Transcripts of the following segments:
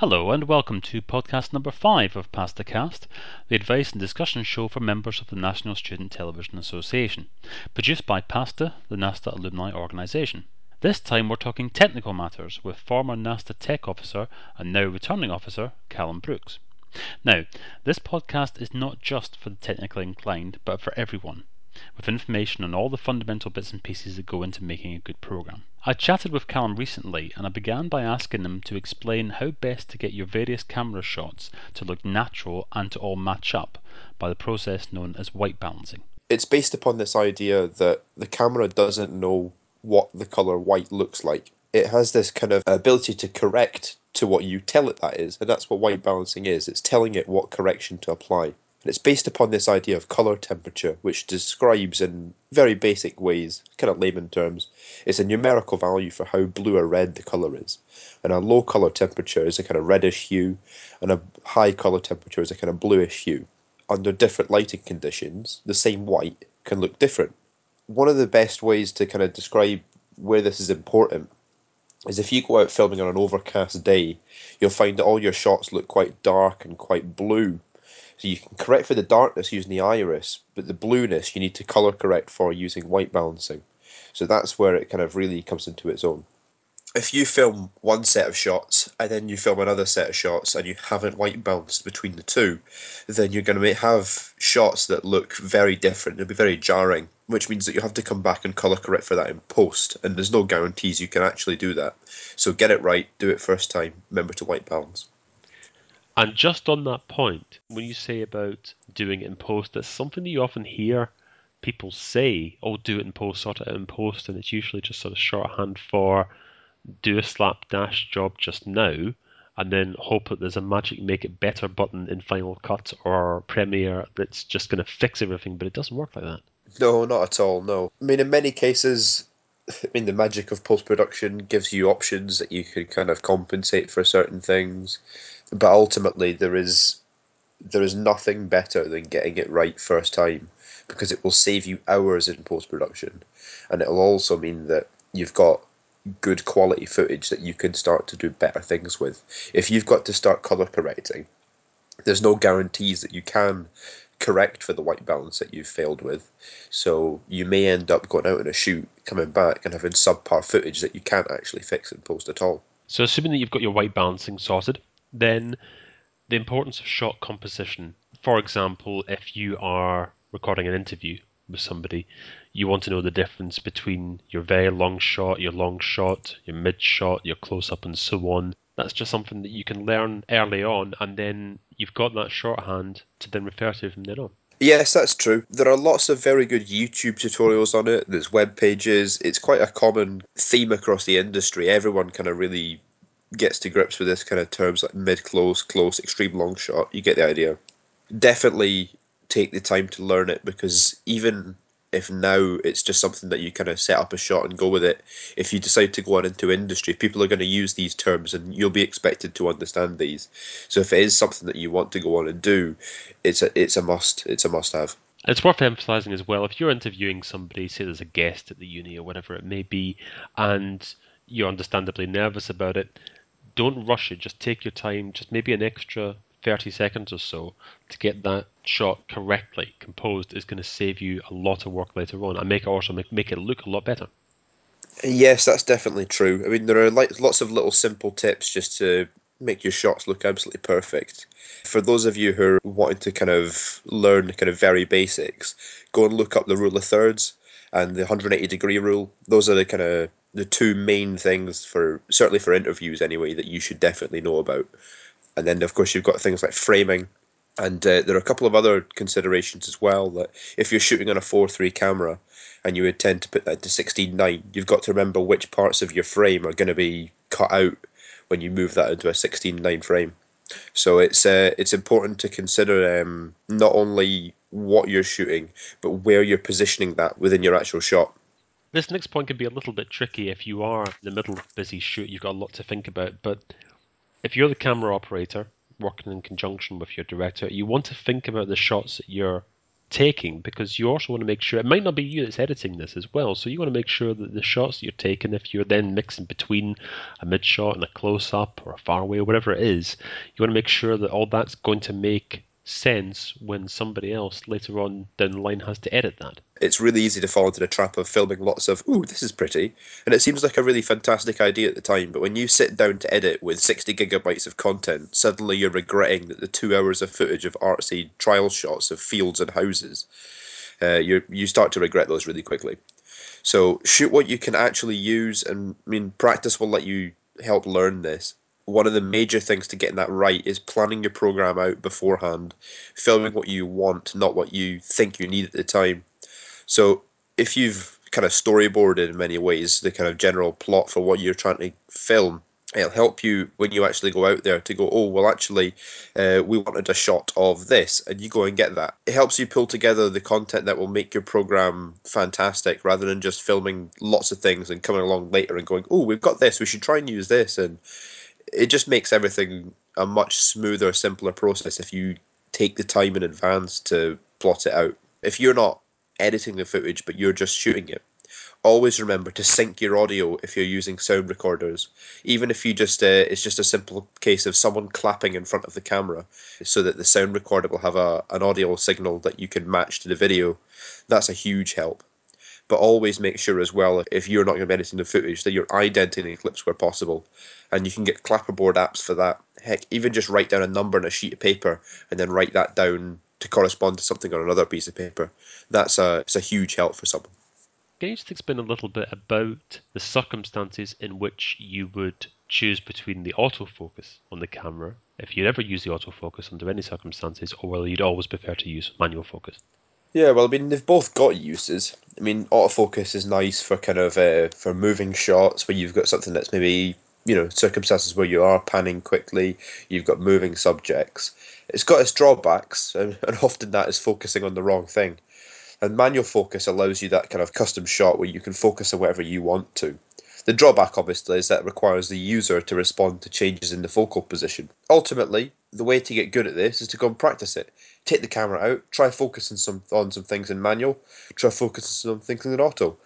Hello and welcome to podcast number five of Pastacast, the advice and discussion show for members of the National Student Television Association, produced by PASTA, the NASTA alumni organisation. This time we're talking technical matters with former NASTA tech officer and now returning officer Callum Brooks. Now, this podcast is not just for the technically inclined, but for everyone with information on all the fundamental bits and pieces that go into making a good program. I chatted with Callum recently and I began by asking him to explain how best to get your various camera shots to look natural and to all match up by the process known as white balancing. It's based upon this idea that the camera doesn't know what the color white looks like. It has this kind of ability to correct to what you tell it that is, and that's what white balancing is. It's telling it what correction to apply. And it's based upon this idea of color temperature, which describes in very basic ways, kind of layman terms, it's a numerical value for how blue or red the color is. And a low color temperature is a kind of reddish hue, and a high color temperature is a kind of bluish hue. Under different lighting conditions, the same white can look different. One of the best ways to kind of describe where this is important is if you go out filming on an overcast day, you'll find that all your shots look quite dark and quite blue so you can correct for the darkness using the iris, but the blueness you need to color correct for using white balancing. So that's where it kind of really comes into its own. If you film one set of shots and then you film another set of shots and you haven't white balanced between the two, then you're going to have shots that look very different. They'll be very jarring, which means that you have to come back and color correct for that in post. And there's no guarantees you can actually do that. So get it right, do it first time, remember to white balance. And just on that point, when you say about doing it in post, that's something that you often hear people say, oh, do it in post, sort it out in post, and it's usually just sort of shorthand for do a slapdash job just now, and then hope that there's a magic make it better button in Final Cut or Premiere that's just going to fix everything, but it doesn't work like that. No, not at all, no. I mean, in many cases, I mean, the magic of post production gives you options that you can kind of compensate for certain things but ultimately there is there is nothing better than getting it right first time because it will save you hours in post production and it'll also mean that you've got good quality footage that you can start to do better things with. If you've got to start color correcting there's no guarantees that you can correct for the white balance that you've failed with so you may end up going out in a shoot coming back and having subpar footage that you can't actually fix in post at all so assuming that you've got your white balancing sorted then the importance of shot composition. For example, if you are recording an interview with somebody, you want to know the difference between your very long shot, your long shot, your mid shot, your close up, and so on. That's just something that you can learn early on, and then you've got that shorthand to then refer to from then on. Yes, that's true. There are lots of very good YouTube tutorials on it. There's web pages. It's quite a common theme across the industry. Everyone kind of really gets to grips with this kind of terms like mid close, close, extreme long shot. You get the idea. Definitely take the time to learn it because even if now it's just something that you kind of set up a shot and go with it, if you decide to go on into industry, people are going to use these terms and you'll be expected to understand these. So if it is something that you want to go on and do, it's a it's a must. It's a must have. It's worth emphasising as well if you're interviewing somebody, say there's a guest at the uni or whatever it may be, and you're understandably nervous about it, don't rush it. Just take your time. Just maybe an extra 30 seconds or so to get that shot correctly composed is going to save you a lot of work later on and make it also make, make it look a lot better. Yes, that's definitely true. I mean, there are like lots of little simple tips just to make your shots look absolutely perfect. For those of you who are wanting to kind of learn kind of very basics, go and look up the rule of thirds and the 180 degree rule. Those are the kind of the two main things for certainly for interviews anyway that you should definitely know about. And then of course you've got things like framing, and uh, there are a couple of other considerations as well. That if you're shooting on a four three camera and you intend to put that to sixteen nine, you've got to remember which parts of your frame are going to be cut out when you move that into a sixteen nine frame. So it's uh, it's important to consider um, not only what you're shooting, but where you're positioning that within your actual shot. This next point can be a little bit tricky if you are in the middle of a busy shoot, you've got a lot to think about. But if you're the camera operator working in conjunction with your director, you want to think about the shots that you're taking because you also want to make sure it might not be you that's editing this as well. So you want to make sure that the shots that you're taking, if you're then mixing between a mid shot and a close up or a far away or whatever it is, you want to make sure that all that's going to make sense when somebody else later on down the line has to edit that. It's really easy to fall into the trap of filming lots of, ooh, this is pretty. And it seems like a really fantastic idea at the time, but when you sit down to edit with 60 gigabytes of content, suddenly you're regretting that the two hours of footage of artsy trial shots of fields and houses, uh, you you start to regret those really quickly. So shoot what you can actually use, and I mean, practice will let you help learn this one of the major things to getting that right is planning your program out beforehand, filming what you want, not what you think you need at the time. So if you've kind of storyboarded in many ways the kind of general plot for what you're trying to film, it'll help you when you actually go out there to go, oh, well, actually, uh, we wanted a shot of this, and you go and get that. It helps you pull together the content that will make your program fantastic rather than just filming lots of things and coming along later and going, oh, we've got this, we should try and use this. And it just makes everything a much smoother, simpler process if you take the time in advance to plot it out. If you're not editing the footage but you're just shooting it, always remember to sync your audio if you're using sound recorders. Even if you just uh, it's just a simple case of someone clapping in front of the camera, so that the sound recorder will have a an audio signal that you can match to the video. That's a huge help but always make sure as well if you're not going to be editing the footage that you're identifying clips where possible. And you can get clapperboard apps for that. Heck even just write down a number on a sheet of paper and then write that down to correspond to something on another piece of paper. That's a it's a huge help for someone. Can you just explain a little bit about the circumstances in which you would choose between the autofocus on the camera, if you'd ever use the autofocus under any circumstances, or whether you'd always prefer to use manual focus? Yeah, well, I mean, they've both got uses. I mean, autofocus is nice for kind of uh, for moving shots where you've got something that's maybe you know circumstances where you are panning quickly. You've got moving subjects. It's got its drawbacks, and, and often that is focusing on the wrong thing. And manual focus allows you that kind of custom shot where you can focus on whatever you want to. The drawback, obviously, is that it requires the user to respond to changes in the focal position. Ultimately, the way to get good at this is to go and practice it. Take the camera out, try focusing some on some things in manual, try focusing some things in auto.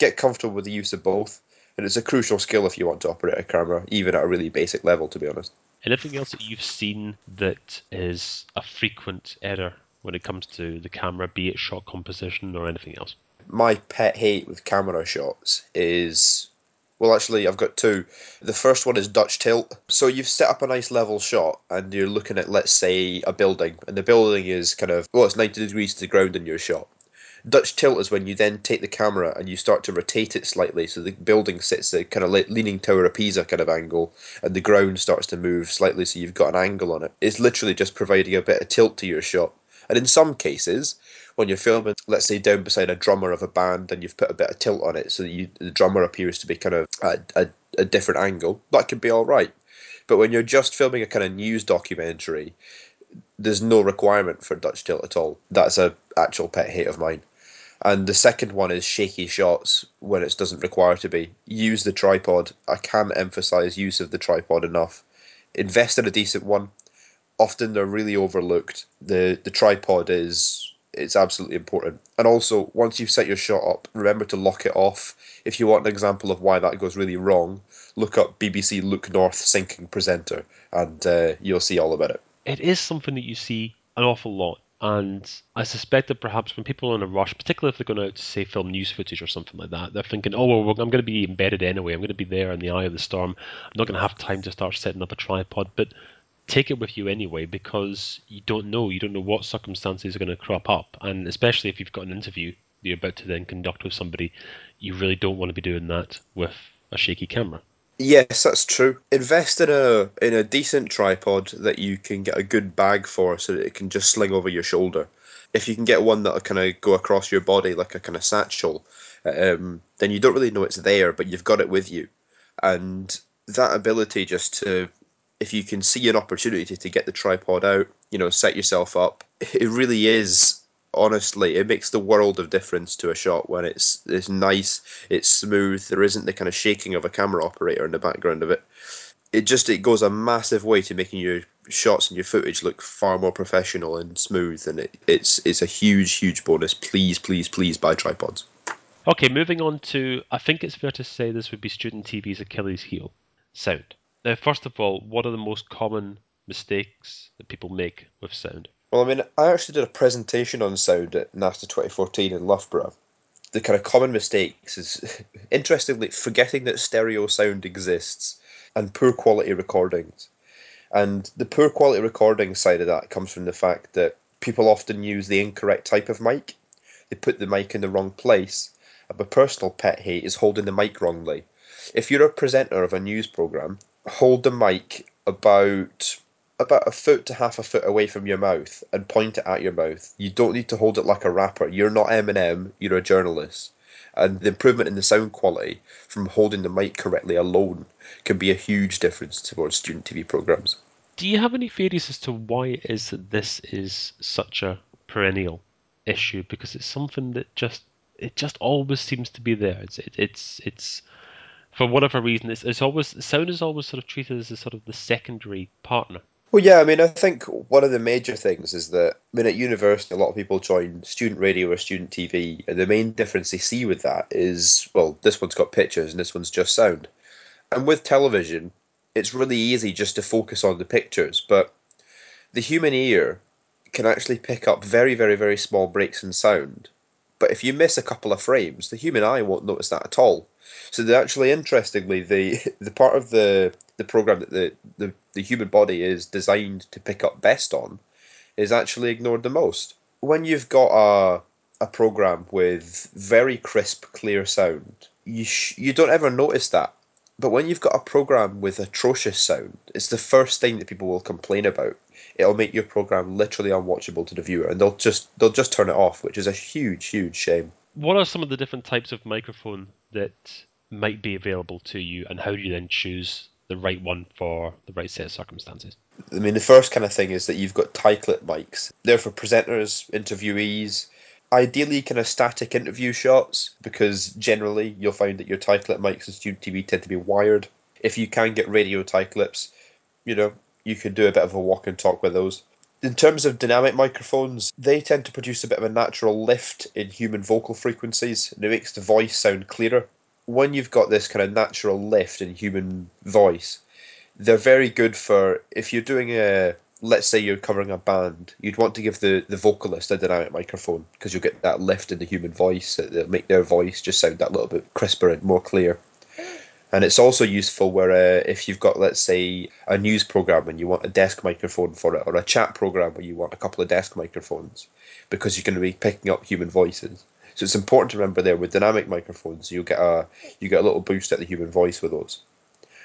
Get comfortable with the use of both, and it's a crucial skill if you want to operate a camera, even at a really basic level, to be honest. Anything else that you've seen that is a frequent error when it comes to the camera, be it shot composition or anything else? My pet hate with camera shots is well, actually, I've got two. The first one is Dutch tilt. So you've set up a nice level shot, and you're looking at, let's say, a building, and the building is kind of well, it's ninety degrees to the ground in your shot. Dutch tilt is when you then take the camera and you start to rotate it slightly, so the building sits at kind of leaning Tower of Pisa kind of angle, and the ground starts to move slightly, so you've got an angle on it. It's literally just providing a bit of tilt to your shot. And in some cases, when you're filming, let's say down beside a drummer of a band, and you've put a bit of tilt on it, so that you, the drummer appears to be kind of a, a different angle, that could be all right. But when you're just filming a kind of news documentary, there's no requirement for Dutch tilt at all. That's a actual pet hate of mine. And the second one is shaky shots when it doesn't require to be. Use the tripod. I can't emphasize use of the tripod enough. Invest in a decent one. Often they're really overlooked. The the tripod is it's absolutely important. And also, once you've set your shot up, remember to lock it off. If you want an example of why that goes really wrong, look up BBC Look North sinking presenter, and uh, you'll see all about it. It is something that you see an awful lot. And I suspect that perhaps when people are in a rush, particularly if they're going out to say film news footage or something like that, they're thinking, "Oh, well, I'm going to be embedded anyway. I'm going to be there in the eye of the storm. I'm not going to have time to start setting up a tripod." But take it with you anyway because you don't know. You don't know what circumstances are going to crop up, and especially if you've got an interview you're about to then conduct with somebody, you really don't want to be doing that with a shaky camera. Yes, that's true. Invest in a in a decent tripod that you can get a good bag for, so that it can just sling over your shoulder. If you can get one that'll kind of go across your body like a kind of satchel, um, then you don't really know it's there, but you've got it with you, and that ability just to if you can see an opportunity to get the tripod out, you know, set yourself up, it really is honestly it makes the world of difference to a shot when it's it's nice, it's smooth, there isn't the kind of shaking of a camera operator in the background of it. it just it goes a massive way to making your shots and your footage look far more professional and smooth, and it, it's it's a huge huge bonus. Please, please, please buy tripods. Okay, moving on to I think it's fair to say this would be student TV's Achilles heel sound. Now, first of all, what are the most common mistakes that people make with sound? Well, I mean, I actually did a presentation on sound at NASTA 2014 in Loughborough. The kind of common mistakes is, interestingly, forgetting that stereo sound exists and poor quality recordings. And the poor quality recording side of that comes from the fact that people often use the incorrect type of mic. They put the mic in the wrong place. And my personal pet hate is holding the mic wrongly. If you're a presenter of a news program, hold the mic about about a foot to half a foot away from your mouth and point it at your mouth. You don't need to hold it like a rapper. You're not Eminem, you're a journalist. And the improvement in the sound quality from holding the mic correctly alone can be a huge difference towards student TV programs. Do you have any theories as to why it is that this is such a perennial issue? Because it's something that just it just always seems to be there. It's it, it's it's for whatever reason, it's, it's always sound is always sort of treated as a sort of the secondary partner. Well, yeah, I mean, I think one of the major things is that, I mean, at university, a lot of people join student radio or student TV, and the main difference they see with that is, well, this one's got pictures and this one's just sound. And with television, it's really easy just to focus on the pictures, but the human ear can actually pick up very, very, very small breaks in sound. But if you miss a couple of frames, the human eye won't notice that at all. So actually, interestingly, the the part of the the program that the, the, the human body is designed to pick up best on is actually ignored the most. When you've got a a program with very crisp, clear sound, you sh- you don't ever notice that. But when you've got a program with atrocious sound, it's the first thing that people will complain about. It'll make your program literally unwatchable to the viewer, and they'll just they'll just turn it off, which is a huge, huge shame. What are some of the different types of microphone that might be available to you, and how do you then choose the right one for the right set of circumstances? I mean, the first kind of thing is that you've got tie clip mics. They're for presenters, interviewees, ideally kind of static interview shots because generally you'll find that your tie clip mics in student TV tend to be wired. If you can get radio tie clips, you know, you can do a bit of a walk and talk with those. In terms of dynamic microphones, they tend to produce a bit of a natural lift in human vocal frequencies and it makes the voice sound clearer. When you've got this kind of natural lift in human voice, they're very good for if you're doing a let's say you're covering a band, you'd want to give the, the vocalist a dynamic microphone because you'll get that lift in the human voice that'll make their voice just sound that little bit crisper and more clear. And it's also useful where uh, if you've got, let's say, a news program and you want a desk microphone for it, or a chat program where you want a couple of desk microphones, because you're going to be picking up human voices. So it's important to remember there with dynamic microphones, you get a you get a little boost at the human voice with those.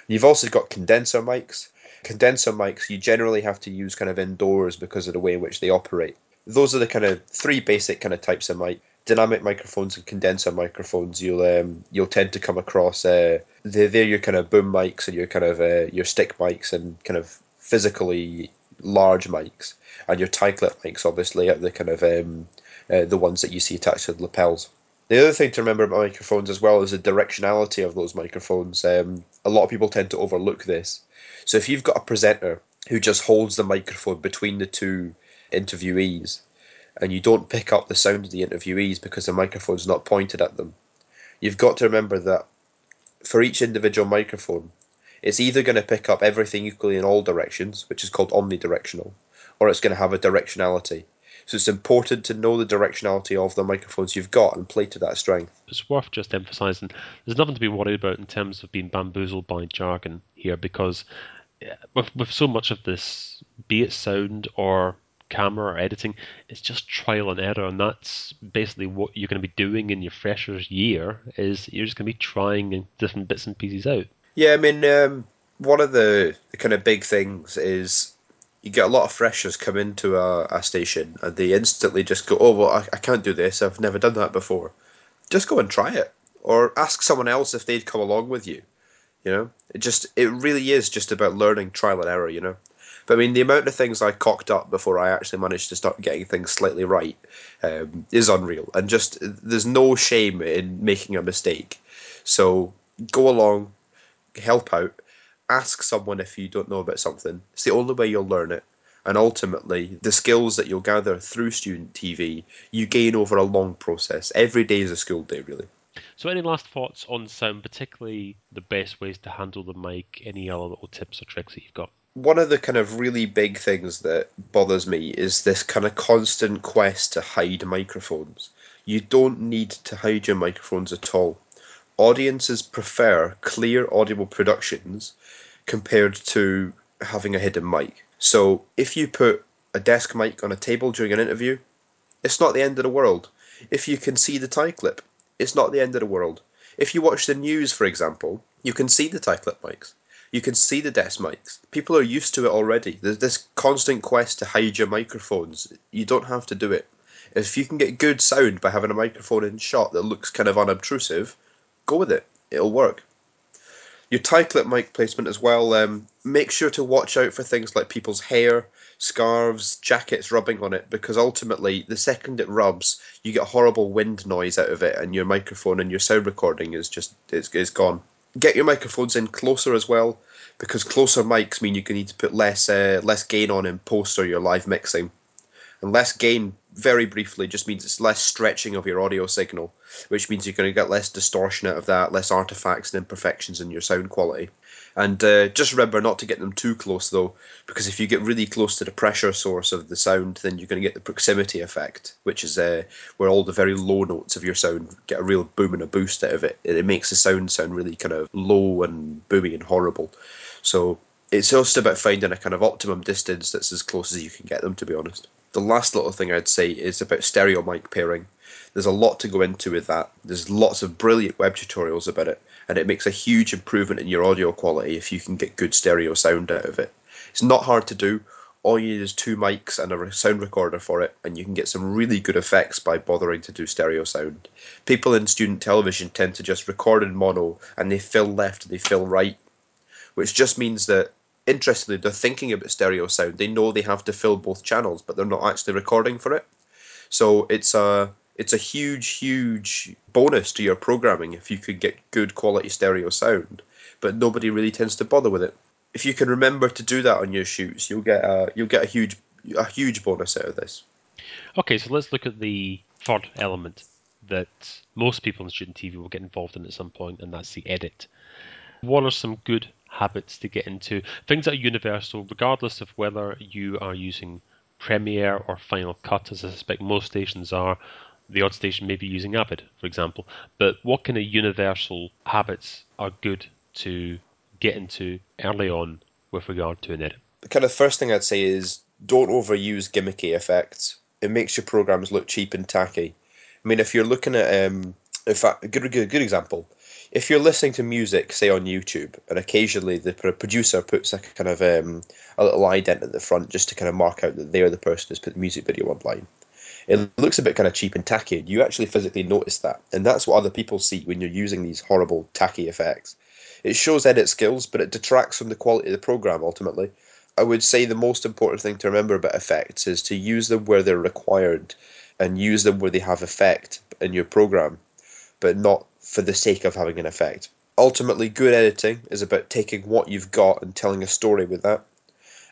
You've also got condenser mics, condenser mics you generally have to use kind of indoors because of the way in which they operate. Those are the kind of three basic kind of types of mic. Dynamic microphones and condenser microphones. You'll um, you'll tend to come across. Uh, they're, they're your kind of boom mics and your kind of uh, your stick mics and kind of physically large mics. And your tie clip mics, obviously, are the kind of um, uh, the ones that you see attached to the lapels. The other thing to remember about microphones as well is the directionality of those microphones. Um, a lot of people tend to overlook this. So if you've got a presenter who just holds the microphone between the two interviewees and you don't pick up the sound of the interviewees because the microphone's not pointed at them, you've got to remember that for each individual microphone, it's either going to pick up everything equally in all directions, which is called omnidirectional, or it's going to have a directionality. So it's important to know the directionality of the microphones you've got and play to that strength. It's worth just emphasising there's nothing to be worried about in terms of being bamboozled by jargon here because with, with so much of this, be it sound or camera or editing, it's just trial and error, and that's basically what you're going to be doing in your freshers year. Is you're just going to be trying different bits and pieces out. Yeah, I mean, um, one of the, the kind of big things is you get a lot of freshers come into a, a station and they instantly just go, "Oh well, I, I can't do this. I've never done that before." Just go and try it, or ask someone else if they'd come along with you. You know, it just it really is just about learning trial and error. You know, but I mean the amount of things I cocked up before I actually managed to start getting things slightly right um, is unreal, and just there's no shame in making a mistake. So go along, help out, ask someone if you don't know about something. It's the only way you'll learn it. And ultimately, the skills that you'll gather through student TV, you gain over a long process. Every day is a school day, really. So, any last thoughts on sound, particularly the best ways to handle the mic? Any other little tips or tricks that you've got? One of the kind of really big things that bothers me is this kind of constant quest to hide microphones. You don't need to hide your microphones at all. Audiences prefer clear audible productions compared to having a hidden mic. So if you put a desk mic on a table during an interview, it's not the end of the world. If you can see the tie clip, it's not the end of the world. If you watch the news, for example, you can see the tie clip mics. You can see the desk mics. People are used to it already. There's this constant quest to hide your microphones. You don't have to do it. If you can get good sound by having a microphone in shot that looks kind of unobtrusive, go with it. It'll work. Your tie clip mic placement as well. Um, make sure to watch out for things like people's hair, scarves, jackets rubbing on it, because ultimately, the second it rubs, you get horrible wind noise out of it, and your microphone and your sound recording is just is, is gone. Get your microphones in closer as well, because closer mics mean you can need to put less uh, less gain on in post or your live mixing. And less gain, very briefly, just means it's less stretching of your audio signal, which means you're going to get less distortion out of that, less artifacts and imperfections in your sound quality. And uh, just remember not to get them too close though, because if you get really close to the pressure source of the sound, then you're going to get the proximity effect, which is uh, where all the very low notes of your sound get a real boom and a boost out of it. It makes the sound sound really kind of low and boomy and horrible. So it's just about finding a kind of optimum distance that's as close as you can get them, to be honest. The last little thing I'd say is about stereo mic pairing. There's a lot to go into with that. There's lots of brilliant web tutorials about it, and it makes a huge improvement in your audio quality if you can get good stereo sound out of it. It's not hard to do. All you need is two mics and a sound recorder for it, and you can get some really good effects by bothering to do stereo sound. People in student television tend to just record in mono and they fill left and they fill right, which just means that interestingly, they're thinking about stereo sound. They know they have to fill both channels, but they're not actually recording for it. So it's a it's a huge, huge bonus to your programming if you could get good quality stereo sound. But nobody really tends to bother with it. If you can remember to do that on your shoots, you'll get a you'll get a huge a huge bonus out of this. Okay, so let's look at the third element that most people in student TV will get involved in at some point, and that's the edit. What are some good habits to get into. Things that are universal, regardless of whether you are using Premiere or Final Cut, as I suspect most stations are. The odd station may be using Avid, for example. But what kind of universal habits are good to get into early on with regard to an edit? The kind of first thing I'd say is don't overuse gimmicky effects. It makes your programs look cheap and tacky. I mean, if you're looking at, um, in fact, a good, good, good example if you're listening to music, say on YouTube, and occasionally the producer puts a kind of um, a little ident at the front just to kind of mark out that they're the person who's put the music video online, it looks a bit kind of cheap and tacky. You actually physically notice that, and that's what other people see when you're using these horrible tacky effects. It shows edit skills, but it detracts from the quality of the program ultimately. I would say the most important thing to remember about effects is to use them where they're required and use them where they have effect in your program, but not for the sake of having an effect. Ultimately, good editing is about taking what you've got and telling a story with that,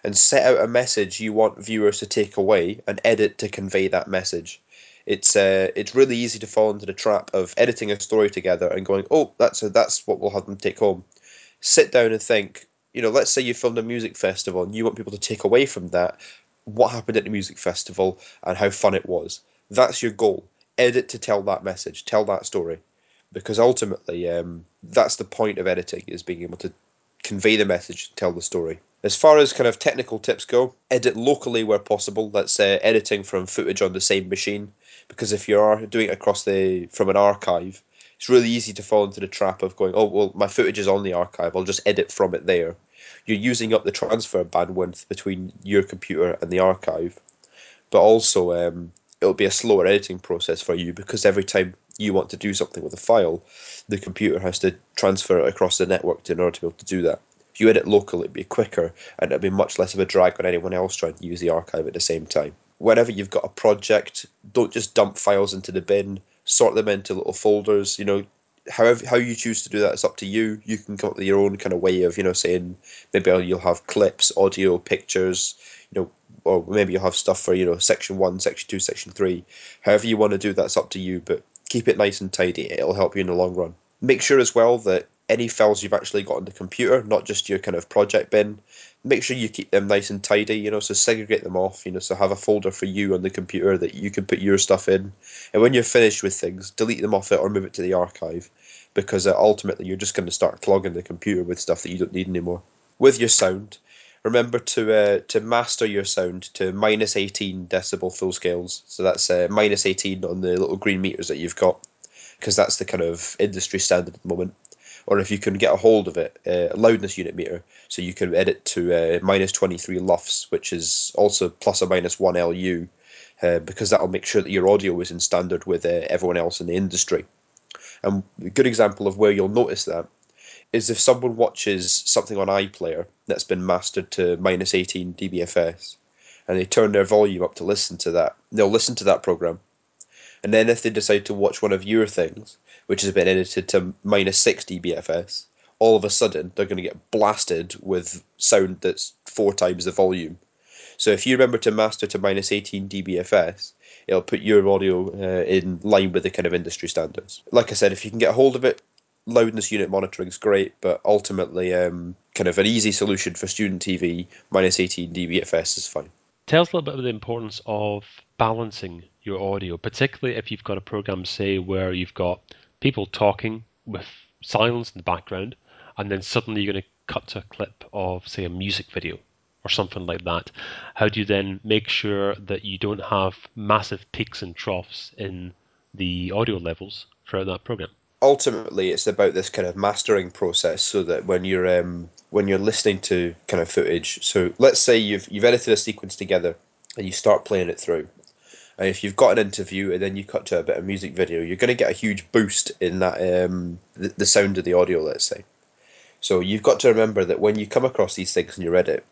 and set out a message you want viewers to take away and edit to convey that message. It's uh, it's really easy to fall into the trap of editing a story together and going, oh, that's a, that's what we'll have them take home. Sit down and think. You know, let's say you filmed a music festival and you want people to take away from that what happened at the music festival and how fun it was. That's your goal. Edit to tell that message, tell that story because ultimately um, that's the point of editing is being able to convey the message tell the story. As far as kind of technical tips go edit locally where possible. That's uh, editing from footage on the same machine because if you are doing it across the from an archive it's really easy to fall into the trap of going oh well my footage is on the archive. I'll just edit from it there. You're using up the transfer bandwidth between your computer and the archive. But also um, it'll be a slower editing process for you because every time you want to do something with a file, the computer has to transfer it across the network in order to be able to do that. If you edit local, it'd be quicker and it'd be much less of a drag on anyone else trying to use the archive at the same time. Whenever you've got a project, don't just dump files into the bin, sort them into little folders. You know, however how you choose to do that is up to you. You can come up with your own kind of way of you know saying maybe you'll have clips, audio, pictures, you know, or maybe you'll have stuff for you know section one, section two, section three. However you want to do that's up to you, but keep it nice and tidy. It'll help you in the long run. Make sure as well that any files you've actually got on the computer, not just your kind of project bin, make sure you keep them nice and tidy, you know, so segregate them off, you know, so have a folder for you on the computer that you can put your stuff in. And when you're finished with things, delete them off it or move it to the archive because uh, ultimately you're just going to start clogging the computer with stuff that you don't need anymore. With your sound, remember to uh, to master your sound to minus 18 decibel full scales. So that's uh, minus 18 on the little green meters that you've got because that's the kind of industry standard at the moment or if you can get a hold of it, uh, a loudness unit meter, so you can edit to uh, minus 23 LUFS, which is also plus or minus 1 LU, uh, because that'll make sure that your audio is in standard with uh, everyone else in the industry. And a good example of where you'll notice that is if someone watches something on iPlayer that's been mastered to minus 18 dBFS, and they turn their volume up to listen to that, they'll listen to that program. And then if they decide to watch one of your things, which has been edited to minus 6 dBFS, all of a sudden they're going to get blasted with sound that's four times the volume. So if you remember to master to minus 18 dBFS, it'll put your audio uh, in line with the kind of industry standards. Like I said, if you can get a hold of it, loudness unit monitoring is great, but ultimately, um, kind of an easy solution for student TV, minus 18 dBFS is fine. Tell us a little bit about the importance of balancing your audio, particularly if you've got a program, say, where you've got people talking with silence in the background, and then suddenly you're going to cut to a clip of, say, a music video or something like that. How do you then make sure that you don't have massive peaks and troughs in the audio levels throughout that program? Ultimately, it's about this kind of mastering process, so that when you're um, when you're listening to kind of footage, so let's say you've you've edited a sequence together and you start playing it through, and if you've got an interview and then you cut to a bit of music video, you're going to get a huge boost in that um, the, the sound of the audio. Let's say. So you've got to remember that when you come across these things in your edit,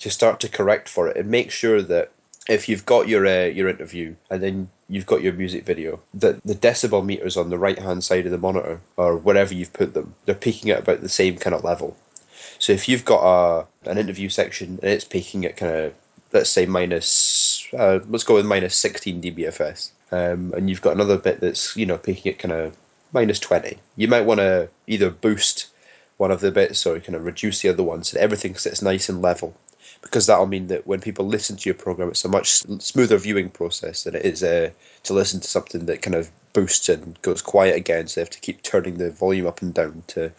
to start to correct for it and make sure that if you've got your uh, your interview and then you've got your music video, that the decibel meters on the right hand side of the monitor or wherever you've put them, they're peaking at about the same kind of level. So if you've got a an interview section and it's peaking at kind of let's say minus uh, let's go with minus 16 dBFS, um, and you've got another bit that's you know peaking at kind of minus 20, you might want to either boost one of the bits or kind of reduce the other one so everything sits nice and level because that'll mean that when people listen to your program, it's a much smoother viewing process than it is uh, to listen to something that kind of boosts and goes quiet again. So they have to keep turning the volume up and down to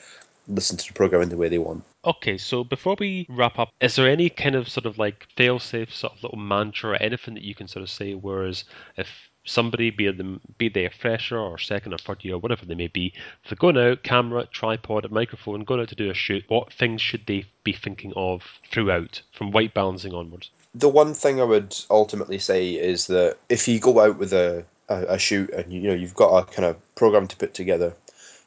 listen to the program in the way they want. Okay, so before we wrap up, is there any kind of sort of like fail-safe sort of little mantra or anything that you can sort of say? Whereas if somebody, be them be they a fresher or second or third year, whatever they may be, if they're going out, camera, tripod, microphone, going out to do a shoot, what things should they be thinking of throughout, from white balancing onwards? The one thing I would ultimately say is that if you go out with a, a, a shoot and you know you've got a kind of program to put together,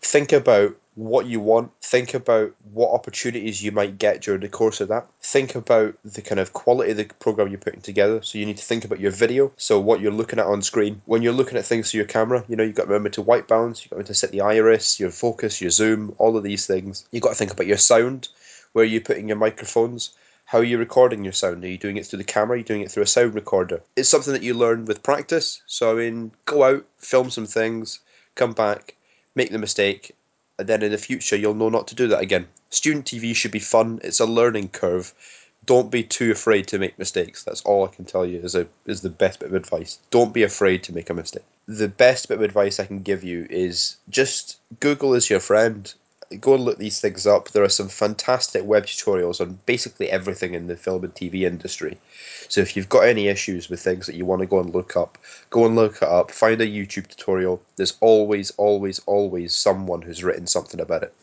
think about what you want. Think about what opportunities you might get during the course of that. Think about the kind of quality of the program you're putting together. So you need to think about your video. So what you're looking at on screen. When you're looking at things through your camera, you know, you've got to remember to white balance, you've got to set the iris, your focus, your zoom, all of these things. You've got to think about your sound. Where are you putting your microphones? How are you recording your sound? Are you doing it through the camera? Are you doing it through a sound recorder? It's something that you learn with practice. So I mean, go out, film some things, come back, make the mistake, and then in the future you'll know not to do that again. Student TV should be fun. It's a learning curve. Don't be too afraid to make mistakes. That's all I can tell you is a is the best bit of advice. Don't be afraid to make a mistake. The best bit of advice I can give you is just Google is your friend go and look these things up. There are some fantastic web tutorials on basically everything in the film and TV industry. So if you've got any issues with things that you want to go and look up, go and look it up. Find a YouTube tutorial. There's always, always, always someone who's written something about it.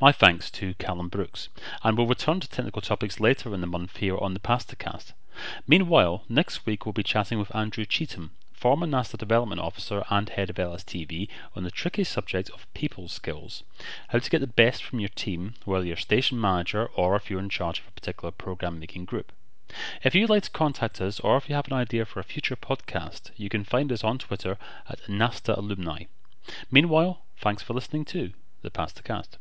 My thanks to Callum Brooks, and we'll return to technical topics later in the month here on the Pastacast. Meanwhile, next week we'll be chatting with Andrew Cheetham, former NASTA Development Officer and Head of LSTV, on the tricky subject of people skills. How to get the best from your team, whether you're station manager or if you're in charge of a particular program making group. If you'd like to contact us or if you have an idea for a future podcast, you can find us on Twitter at NASTA Alumni. Meanwhile, thanks for listening to the cast.